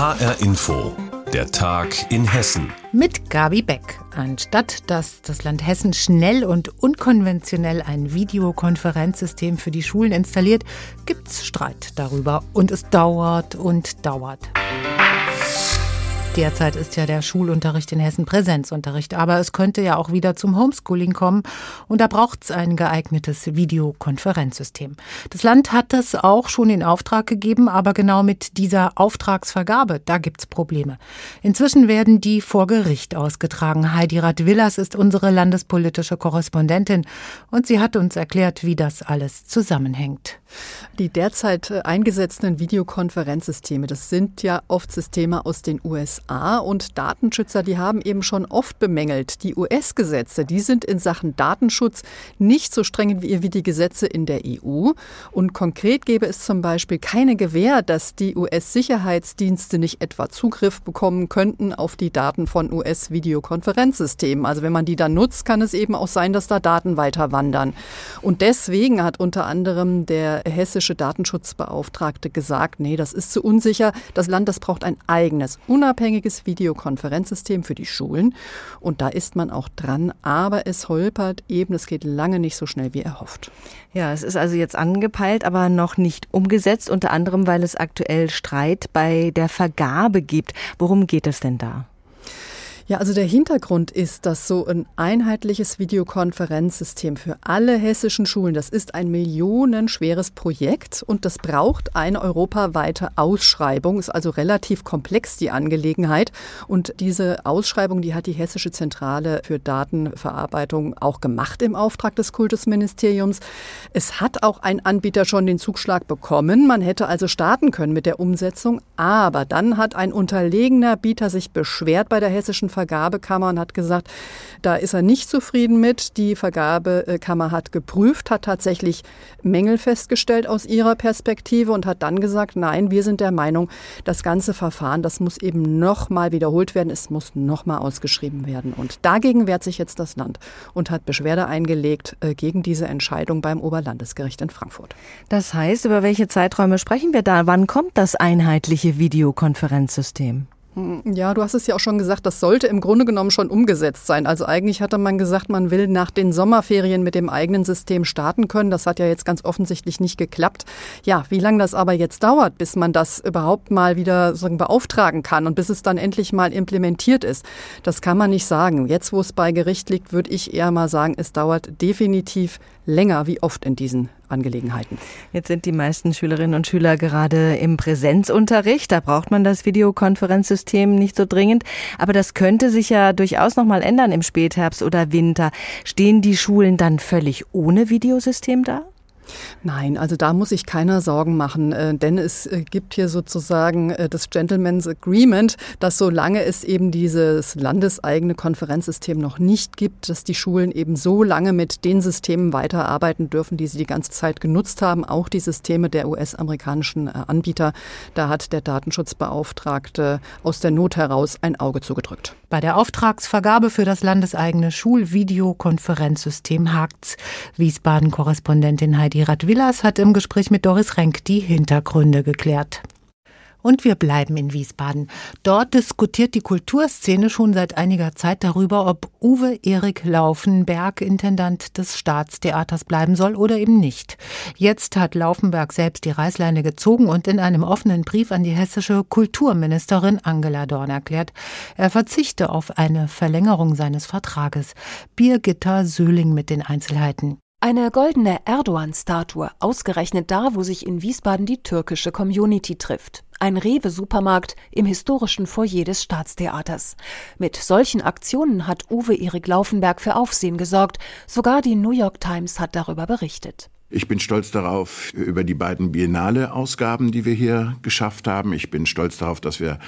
HR Info, der Tag in Hessen. Mit Gabi Beck. Anstatt dass das Land Hessen schnell und unkonventionell ein Videokonferenzsystem für die Schulen installiert, gibt's Streit darüber. Und es dauert und dauert. Derzeit ist ja der Schulunterricht in Hessen Präsenzunterricht, aber es könnte ja auch wieder zum Homeschooling kommen und da braucht es ein geeignetes Videokonferenzsystem. Das Land hat das auch schon in Auftrag gegeben, aber genau mit dieser Auftragsvergabe, da gibt's Probleme. Inzwischen werden die vor Gericht ausgetragen. Heidi Rath-Willers ist unsere landespolitische Korrespondentin und sie hat uns erklärt, wie das alles zusammenhängt. Die derzeit eingesetzten Videokonferenzsysteme, das sind ja oft Systeme aus den USA. USA und Datenschützer, die haben eben schon oft bemängelt, die US-Gesetze, die sind in Sachen Datenschutz nicht so streng wie die Gesetze in der EU. Und konkret gäbe es zum Beispiel keine Gewähr, dass die US-Sicherheitsdienste nicht etwa Zugriff bekommen könnten auf die Daten von US-Videokonferenzsystemen. Also wenn man die dann nutzt, kann es eben auch sein, dass da Daten weiter wandern. Und deswegen hat unter anderem der hessische Datenschutzbeauftragte gesagt, nee, das ist zu unsicher. Das Land, das braucht ein eigenes, unabhängiges unabhängiges Videokonferenzsystem für die Schulen. Und da ist man auch dran, aber es holpert eben, es geht lange nicht so schnell wie erhofft. Ja, es ist also jetzt angepeilt, aber noch nicht umgesetzt, unter anderem, weil es aktuell Streit bei der Vergabe gibt. Worum geht es denn da? Ja, also der Hintergrund ist, dass so ein einheitliches Videokonferenzsystem für alle hessischen Schulen, das ist ein millionenschweres Projekt und das braucht eine europaweite Ausschreibung, ist also relativ komplex die Angelegenheit. Und diese Ausschreibung, die hat die Hessische Zentrale für Datenverarbeitung auch gemacht im Auftrag des Kultusministeriums. Es hat auch ein Anbieter schon den Zugschlag bekommen, man hätte also starten können mit der Umsetzung, aber dann hat ein unterlegener Bieter sich beschwert bei der Hessischen Vergabekammer und hat gesagt, da ist er nicht zufrieden mit. Die Vergabekammer hat geprüft, hat tatsächlich Mängel festgestellt aus ihrer Perspektive und hat dann gesagt, nein, wir sind der Meinung, das ganze Verfahren, das muss eben nochmal wiederholt werden, es muss nochmal ausgeschrieben werden. Und dagegen wehrt sich jetzt das Land und hat Beschwerde eingelegt äh, gegen diese Entscheidung beim Oberlandesgericht in Frankfurt. Das heißt, über welche Zeiträume sprechen wir da? Wann kommt das einheitliche Videokonferenzsystem? Hm, ja, du hast es ja auch schon gesagt, das sollte im Grunde genommen schon umgesetzt sein. Also eigentlich hatte man gesagt, man will nach den Sommerferien mit dem eigenen System starten können. Das hat ja jetzt ganz offensichtlich nicht geklappt. Ja, wie lange das aber jetzt dauert, bis man das überhaupt mal wieder sagen, beauftragen kann und bis es dann endlich mal implementiert ist, das kann man nicht sagen. Jetzt, wo es bei Gericht liegt, würde ich eher mal sagen, es dauert definitiv länger wie oft in diesen Angelegenheiten. Jetzt sind die meisten Schülerinnen und Schüler gerade im Präsenzunterricht. Da braucht man das Videokonferenzsystem nicht so dringend. Aber das könnte sich ja durchaus noch mal ändern im Spätherbst oder Winter. Stehen die Schulen dann völlig ohne Videosystem da? Nein, also da muss sich keiner Sorgen machen, äh, denn es äh, gibt hier sozusagen äh, das Gentleman's Agreement, dass solange es eben dieses landeseigene Konferenzsystem noch nicht gibt, dass die Schulen eben so lange mit den Systemen weiterarbeiten dürfen, die sie die ganze Zeit genutzt haben, auch die Systeme der US-amerikanischen Anbieter. Da hat der Datenschutzbeauftragte aus der Not heraus ein Auge zugedrückt. Bei der Auftragsvergabe für das landeseigene Schulvideokonferenzsystem hakt's. Wiesbaden-Korrespondentin Heidi Gerhard Willers hat im Gespräch mit Doris Renk die Hintergründe geklärt. Und wir bleiben in Wiesbaden. Dort diskutiert die Kulturszene schon seit einiger Zeit darüber, ob Uwe Erik Laufenberg Intendant des Staatstheaters bleiben soll oder eben nicht. Jetzt hat Laufenberg selbst die Reißleine gezogen und in einem offenen Brief an die hessische Kulturministerin Angela Dorn erklärt, er verzichte auf eine Verlängerung seines Vertrages. Birgitta Söhling mit den Einzelheiten. Eine goldene Erdogan-Statue, ausgerechnet da, wo sich in Wiesbaden die türkische Community trifft. Ein Rewe-Supermarkt im historischen Foyer des Staatstheaters. Mit solchen Aktionen hat Uwe Erik Laufenberg für Aufsehen gesorgt. Sogar die New York Times hat darüber berichtet. Ich bin stolz darauf über die beiden Biennale-Ausgaben, die wir hier geschafft haben. Ich bin stolz darauf, dass wir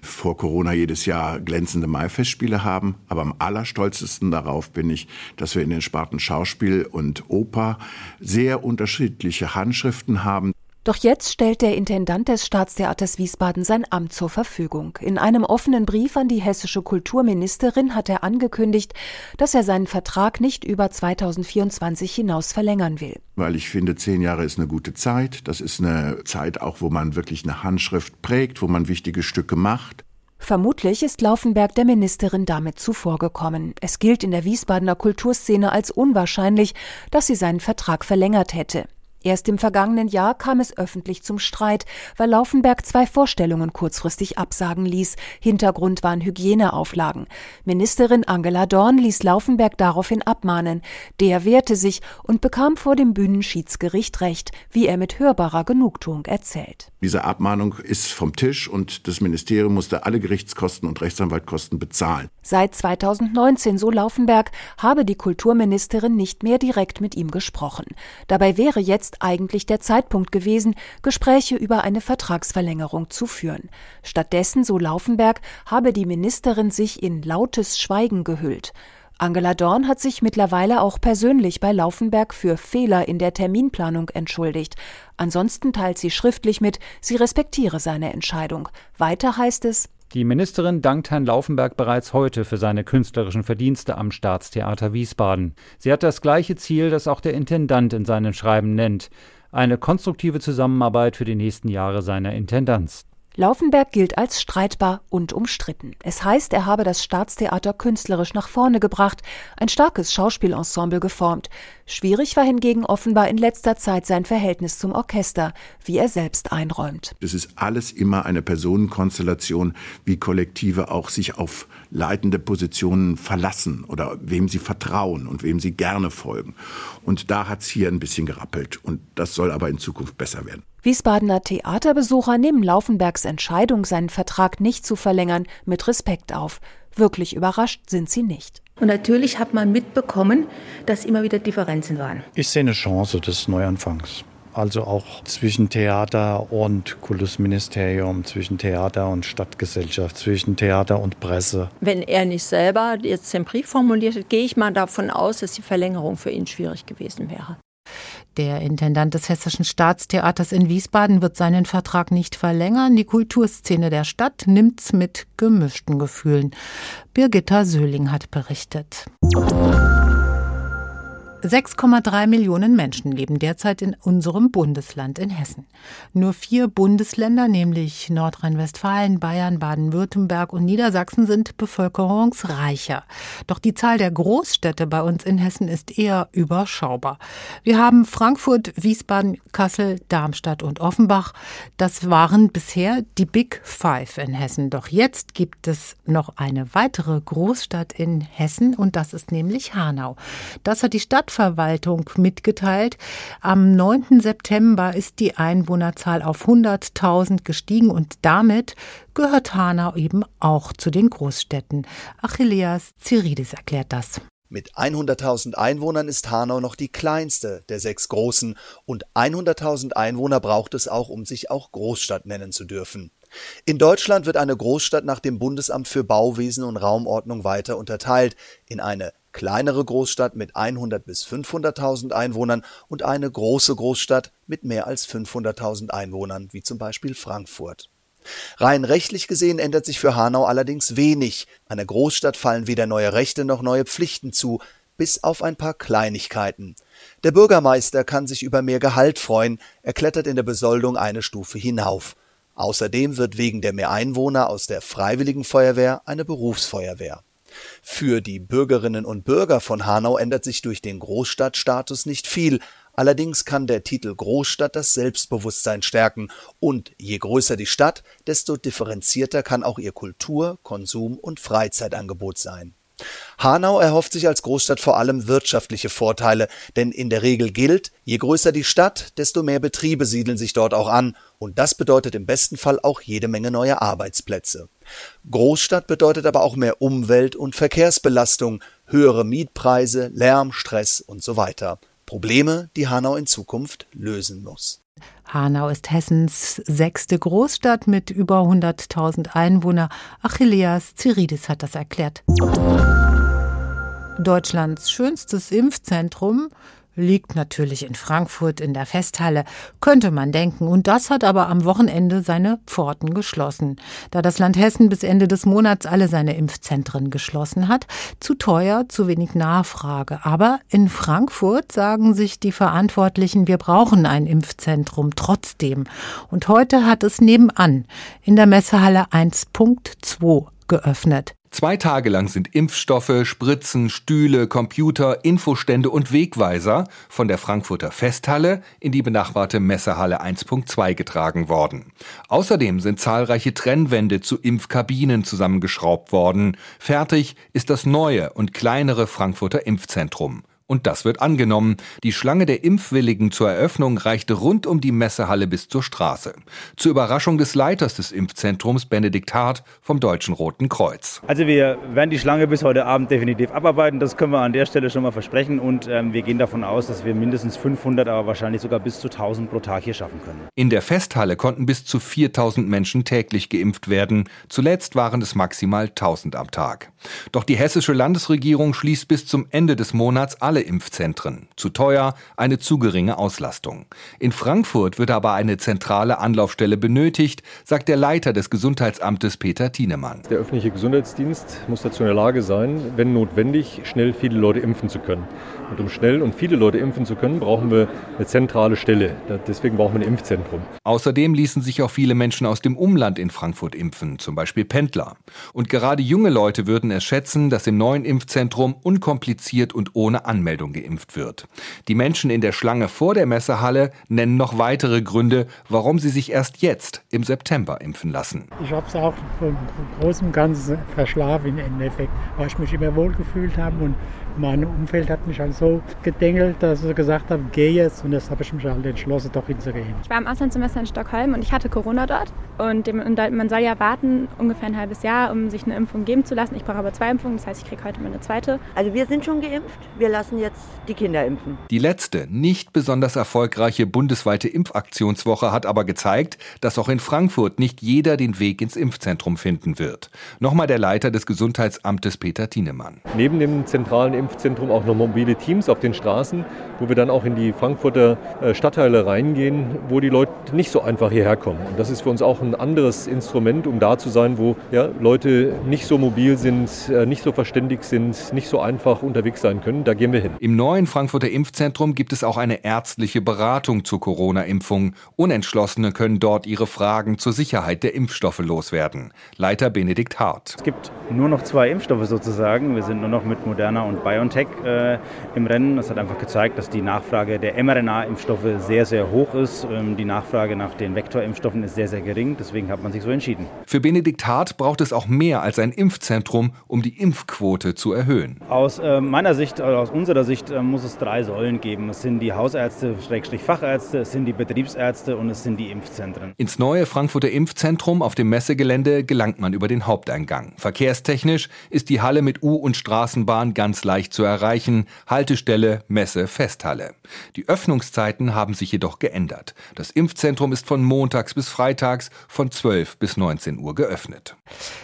vor Corona jedes Jahr glänzende Maifestspiele haben. Aber am allerstolzesten darauf bin ich, dass wir in den Sparten Schauspiel und Oper sehr unterschiedliche Handschriften haben. Doch jetzt stellt der Intendant des Staatstheaters Wiesbaden sein Amt zur Verfügung. In einem offenen Brief an die hessische Kulturministerin hat er angekündigt, dass er seinen Vertrag nicht über 2024 hinaus verlängern will. Weil ich finde, zehn Jahre ist eine gute Zeit. Das ist eine Zeit auch, wo man wirklich eine Handschrift prägt, wo man wichtige Stücke macht. Vermutlich ist Laufenberg der Ministerin damit zuvorgekommen. Es gilt in der Wiesbadener Kulturszene als unwahrscheinlich, dass sie seinen Vertrag verlängert hätte. Erst im vergangenen Jahr kam es öffentlich zum Streit, weil Laufenberg zwei Vorstellungen kurzfristig absagen ließ. Hintergrund waren Hygieneauflagen. Ministerin Angela Dorn ließ Laufenberg daraufhin abmahnen. Der wehrte sich und bekam vor dem Bühnenschiedsgericht Recht, wie er mit hörbarer Genugtuung erzählt. Diese Abmahnung ist vom Tisch und das Ministerium musste alle Gerichtskosten und Rechtsanwaltkosten bezahlen. Seit 2019, so Laufenberg, habe die Kulturministerin nicht mehr direkt mit ihm gesprochen. Dabei wäre jetzt jetzt eigentlich der Zeitpunkt gewesen, Gespräche über eine Vertragsverlängerung zu führen. Stattdessen, so Laufenberg, habe die Ministerin sich in lautes Schweigen gehüllt. Angela Dorn hat sich mittlerweile auch persönlich bei Laufenberg für Fehler in der Terminplanung entschuldigt. Ansonsten teilt sie schriftlich mit, sie respektiere seine Entscheidung. Weiter heißt es, die Ministerin dankt Herrn Laufenberg bereits heute für seine künstlerischen Verdienste am Staatstheater Wiesbaden. Sie hat das gleiche Ziel, das auch der Intendant in seinem Schreiben nennt, eine konstruktive Zusammenarbeit für die nächsten Jahre seiner Intendanz. Laufenberg gilt als streitbar und umstritten. Es heißt, er habe das Staatstheater künstlerisch nach vorne gebracht, ein starkes Schauspielensemble geformt. Schwierig war hingegen offenbar in letzter Zeit sein Verhältnis zum Orchester, wie er selbst einräumt. Es ist alles immer eine Personenkonstellation, wie Kollektive auch sich auf leitende Positionen verlassen oder wem sie vertrauen und wem sie gerne folgen. Und da hat es hier ein bisschen gerappelt und das soll aber in Zukunft besser werden. Wiesbadener Theaterbesucher nehmen Laufenbergs Entscheidung, seinen Vertrag nicht zu verlängern, mit Respekt auf. Wirklich überrascht sind sie nicht. Und natürlich hat man mitbekommen, dass immer wieder Differenzen waren. Ich sehe eine Chance des Neuanfangs. Also auch zwischen Theater und Kultusministerium, zwischen Theater und Stadtgesellschaft, zwischen Theater und Presse. Wenn er nicht selber jetzt den Brief formuliert hat, gehe ich mal davon aus, dass die Verlängerung für ihn schwierig gewesen wäre. Der Intendant des Hessischen Staatstheaters in Wiesbaden wird seinen Vertrag nicht verlängern. Die Kulturszene der Stadt nimmt's mit gemischten Gefühlen. Birgitta Söhling hat berichtet. 6,3 Millionen Menschen leben derzeit in unserem Bundesland in Hessen. Nur vier Bundesländer, nämlich Nordrhein-Westfalen, Bayern, Baden-Württemberg und Niedersachsen, sind bevölkerungsreicher. Doch die Zahl der Großstädte bei uns in Hessen ist eher überschaubar. Wir haben Frankfurt, Wiesbaden, Kassel, Darmstadt und Offenbach. Das waren bisher die Big Five in Hessen. Doch jetzt gibt es noch eine weitere Großstadt in Hessen und das ist nämlich Hanau. Das hat die Stadt Stadtverwaltung mitgeteilt. Am 9. September ist die Einwohnerzahl auf 100.000 gestiegen und damit gehört Hanau eben auch zu den Großstädten. Achilleas Ziridis erklärt das. Mit 100.000 Einwohnern ist Hanau noch die kleinste der sechs großen und 100.000 Einwohner braucht es auch, um sich auch Großstadt nennen zu dürfen. In Deutschland wird eine Großstadt nach dem Bundesamt für Bauwesen und Raumordnung weiter unterteilt in eine kleinere Großstadt mit 100 bis 500.000 Einwohnern und eine große Großstadt mit mehr als 500.000 Einwohnern, wie zum Beispiel Frankfurt. Rein rechtlich gesehen ändert sich für Hanau allerdings wenig. Einer Großstadt fallen weder neue Rechte noch neue Pflichten zu, bis auf ein paar Kleinigkeiten. Der Bürgermeister kann sich über mehr Gehalt freuen, er klettert in der Besoldung eine Stufe hinauf. Außerdem wird wegen der mehr Einwohner aus der Freiwilligen Feuerwehr eine Berufsfeuerwehr. Für die Bürgerinnen und Bürger von Hanau ändert sich durch den Großstadtstatus nicht viel, allerdings kann der Titel Großstadt das Selbstbewusstsein stärken, und je größer die Stadt, desto differenzierter kann auch ihr Kultur-, Konsum- und Freizeitangebot sein Hanau erhofft sich als Großstadt vor allem wirtschaftliche Vorteile, denn in der Regel gilt, je größer die Stadt, desto mehr Betriebe siedeln sich dort auch an, und das bedeutet im besten Fall auch jede Menge neue Arbeitsplätze. Großstadt bedeutet aber auch mehr Umwelt- und Verkehrsbelastung, höhere Mietpreise, Lärm, Stress und so weiter. Probleme, die Hanau in Zukunft lösen muss. Hanau ist Hessens sechste Großstadt mit über 100.000 Einwohnern. Achilleas Ziridis hat das erklärt. Deutschlands schönstes Impfzentrum liegt natürlich in Frankfurt in der Festhalle, könnte man denken. Und das hat aber am Wochenende seine Pforten geschlossen. Da das Land Hessen bis Ende des Monats alle seine Impfzentren geschlossen hat, zu teuer, zu wenig Nachfrage. Aber in Frankfurt sagen sich die Verantwortlichen, wir brauchen ein Impfzentrum trotzdem. Und heute hat es nebenan in der Messehalle 1.2 geöffnet. Zwei Tage lang sind Impfstoffe, Spritzen, Stühle, Computer, Infostände und Wegweiser von der Frankfurter Festhalle in die benachbarte Messehalle 1.2 getragen worden. Außerdem sind zahlreiche Trennwände zu Impfkabinen zusammengeschraubt worden. Fertig ist das neue und kleinere Frankfurter Impfzentrum. Und das wird angenommen. Die Schlange der Impfwilligen zur Eröffnung reichte rund um die Messehalle bis zur Straße. Zur Überraschung des Leiters des Impfzentrums, Benedikt Hart vom Deutschen Roten Kreuz. Also wir werden die Schlange bis heute Abend definitiv abarbeiten. Das können wir an der Stelle schon mal versprechen. Und ähm, wir gehen davon aus, dass wir mindestens 500, aber wahrscheinlich sogar bis zu 1000 pro Tag hier schaffen können. In der Festhalle konnten bis zu 4000 Menschen täglich geimpft werden. Zuletzt waren es maximal 1000 am Tag. Doch die hessische Landesregierung schließt bis zum Ende des Monats alle Impfzentren. Zu teuer, eine zu geringe Auslastung. In Frankfurt wird aber eine zentrale Anlaufstelle benötigt, sagt der Leiter des Gesundheitsamtes Peter Thienemann. Der öffentliche Gesundheitsdienst muss dazu in der Lage sein, wenn notwendig, schnell viele Leute impfen zu können. Und um schnell und viele Leute impfen zu können, brauchen wir eine zentrale Stelle. Deswegen brauchen wir ein Impfzentrum. Außerdem ließen sich auch viele Menschen aus dem Umland in Frankfurt impfen, zum Beispiel Pendler. Und gerade junge Leute würden es schätzen, dass im neuen Impfzentrum unkompliziert und ohne Anmeldung geimpft wird. Die Menschen in der Schlange vor der Messehalle nennen noch weitere Gründe, warum sie sich erst jetzt im September impfen lassen. Ich habe es auch vom Großen Ganzen verschlafen im Endeffekt, weil ich mich immer wohlgefühlt habe und mein Umfeld hat mich halt so gedengelt, dass sie gesagt haben, geh jetzt. Und das habe ich mich halt entschlossen, doch hinzugehen. Ich war im Auslandssemester in Stockholm und ich hatte Corona dort. Und, man soll ja warten, ungefähr ein halbes Jahr, um sich eine Impfung geben zu lassen. Ich brauche aber zwei Impfungen, das heißt, ich kriege heute meine zweite. Also wir sind schon geimpft, wir lassen jetzt die Kinder impfen. Die letzte, nicht besonders erfolgreiche bundesweite Impfaktionswoche hat aber gezeigt, dass auch in Frankfurt nicht jeder den Weg ins Impfzentrum finden wird. Nochmal der Leiter des Gesundheitsamtes Peter Tienemann. Neben dem zentralen Impfzentrum auch noch mobile Teams auf den Straßen, wo wir dann auch in die Frankfurter äh, Stadtteile reingehen, wo die Leute nicht so einfach hierher kommen. Und das ist für uns auch ein anderes Instrument, um da zu sein, wo ja, Leute nicht so mobil sind, äh, nicht so verständig sind, nicht so einfach unterwegs sein können. Da gehen wir hin. Im neuen Frankfurter Impfzentrum gibt es auch eine ärztliche Beratung zur Corona-Impfung. Unentschlossene können dort ihre Fragen zur Sicherheit der Impfstoffe loswerden. Leiter Benedikt Hart. Es gibt nur noch zwei Impfstoffe sozusagen. Wir sind nur noch mit Moderna und BioNTech äh, im Rennen. Das hat einfach gezeigt, dass die Nachfrage der mRNA-Impfstoffe sehr, sehr hoch ist. Ähm, die Nachfrage nach den Vektorimpfstoffen ist sehr, sehr gering. Deswegen hat man sich so entschieden. Für Benedikt Hart braucht es auch mehr als ein Impfzentrum, um die Impfquote zu erhöhen. Aus äh, meiner Sicht, also aus unserer Sicht, äh, muss es drei Säulen geben. Es sind die Hausärzte, Fachärzte, es sind die Betriebsärzte und es sind die Impfzentren. Ins neue Frankfurter Impfzentrum auf dem Messegelände gelangt man über den Haupteingang. Verkehrstechnisch ist die Halle mit U- und Straßenbahn ganz leicht zu erreichen. Haltestelle Messe Festhalle. Die Öffnungszeiten haben sich jedoch geändert. Das Impfzentrum ist von montags bis freitags von 12 bis 19 Uhr geöffnet.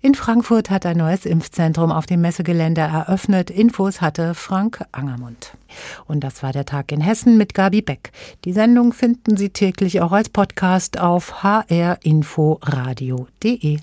In Frankfurt hat ein neues Impfzentrum auf dem Messegelände eröffnet. Infos hatte Frank Angermund. Und das war der Tag in Hessen mit Gabi Beck. Die Sendung finden Sie täglich auch als Podcast auf hrinforadio.de.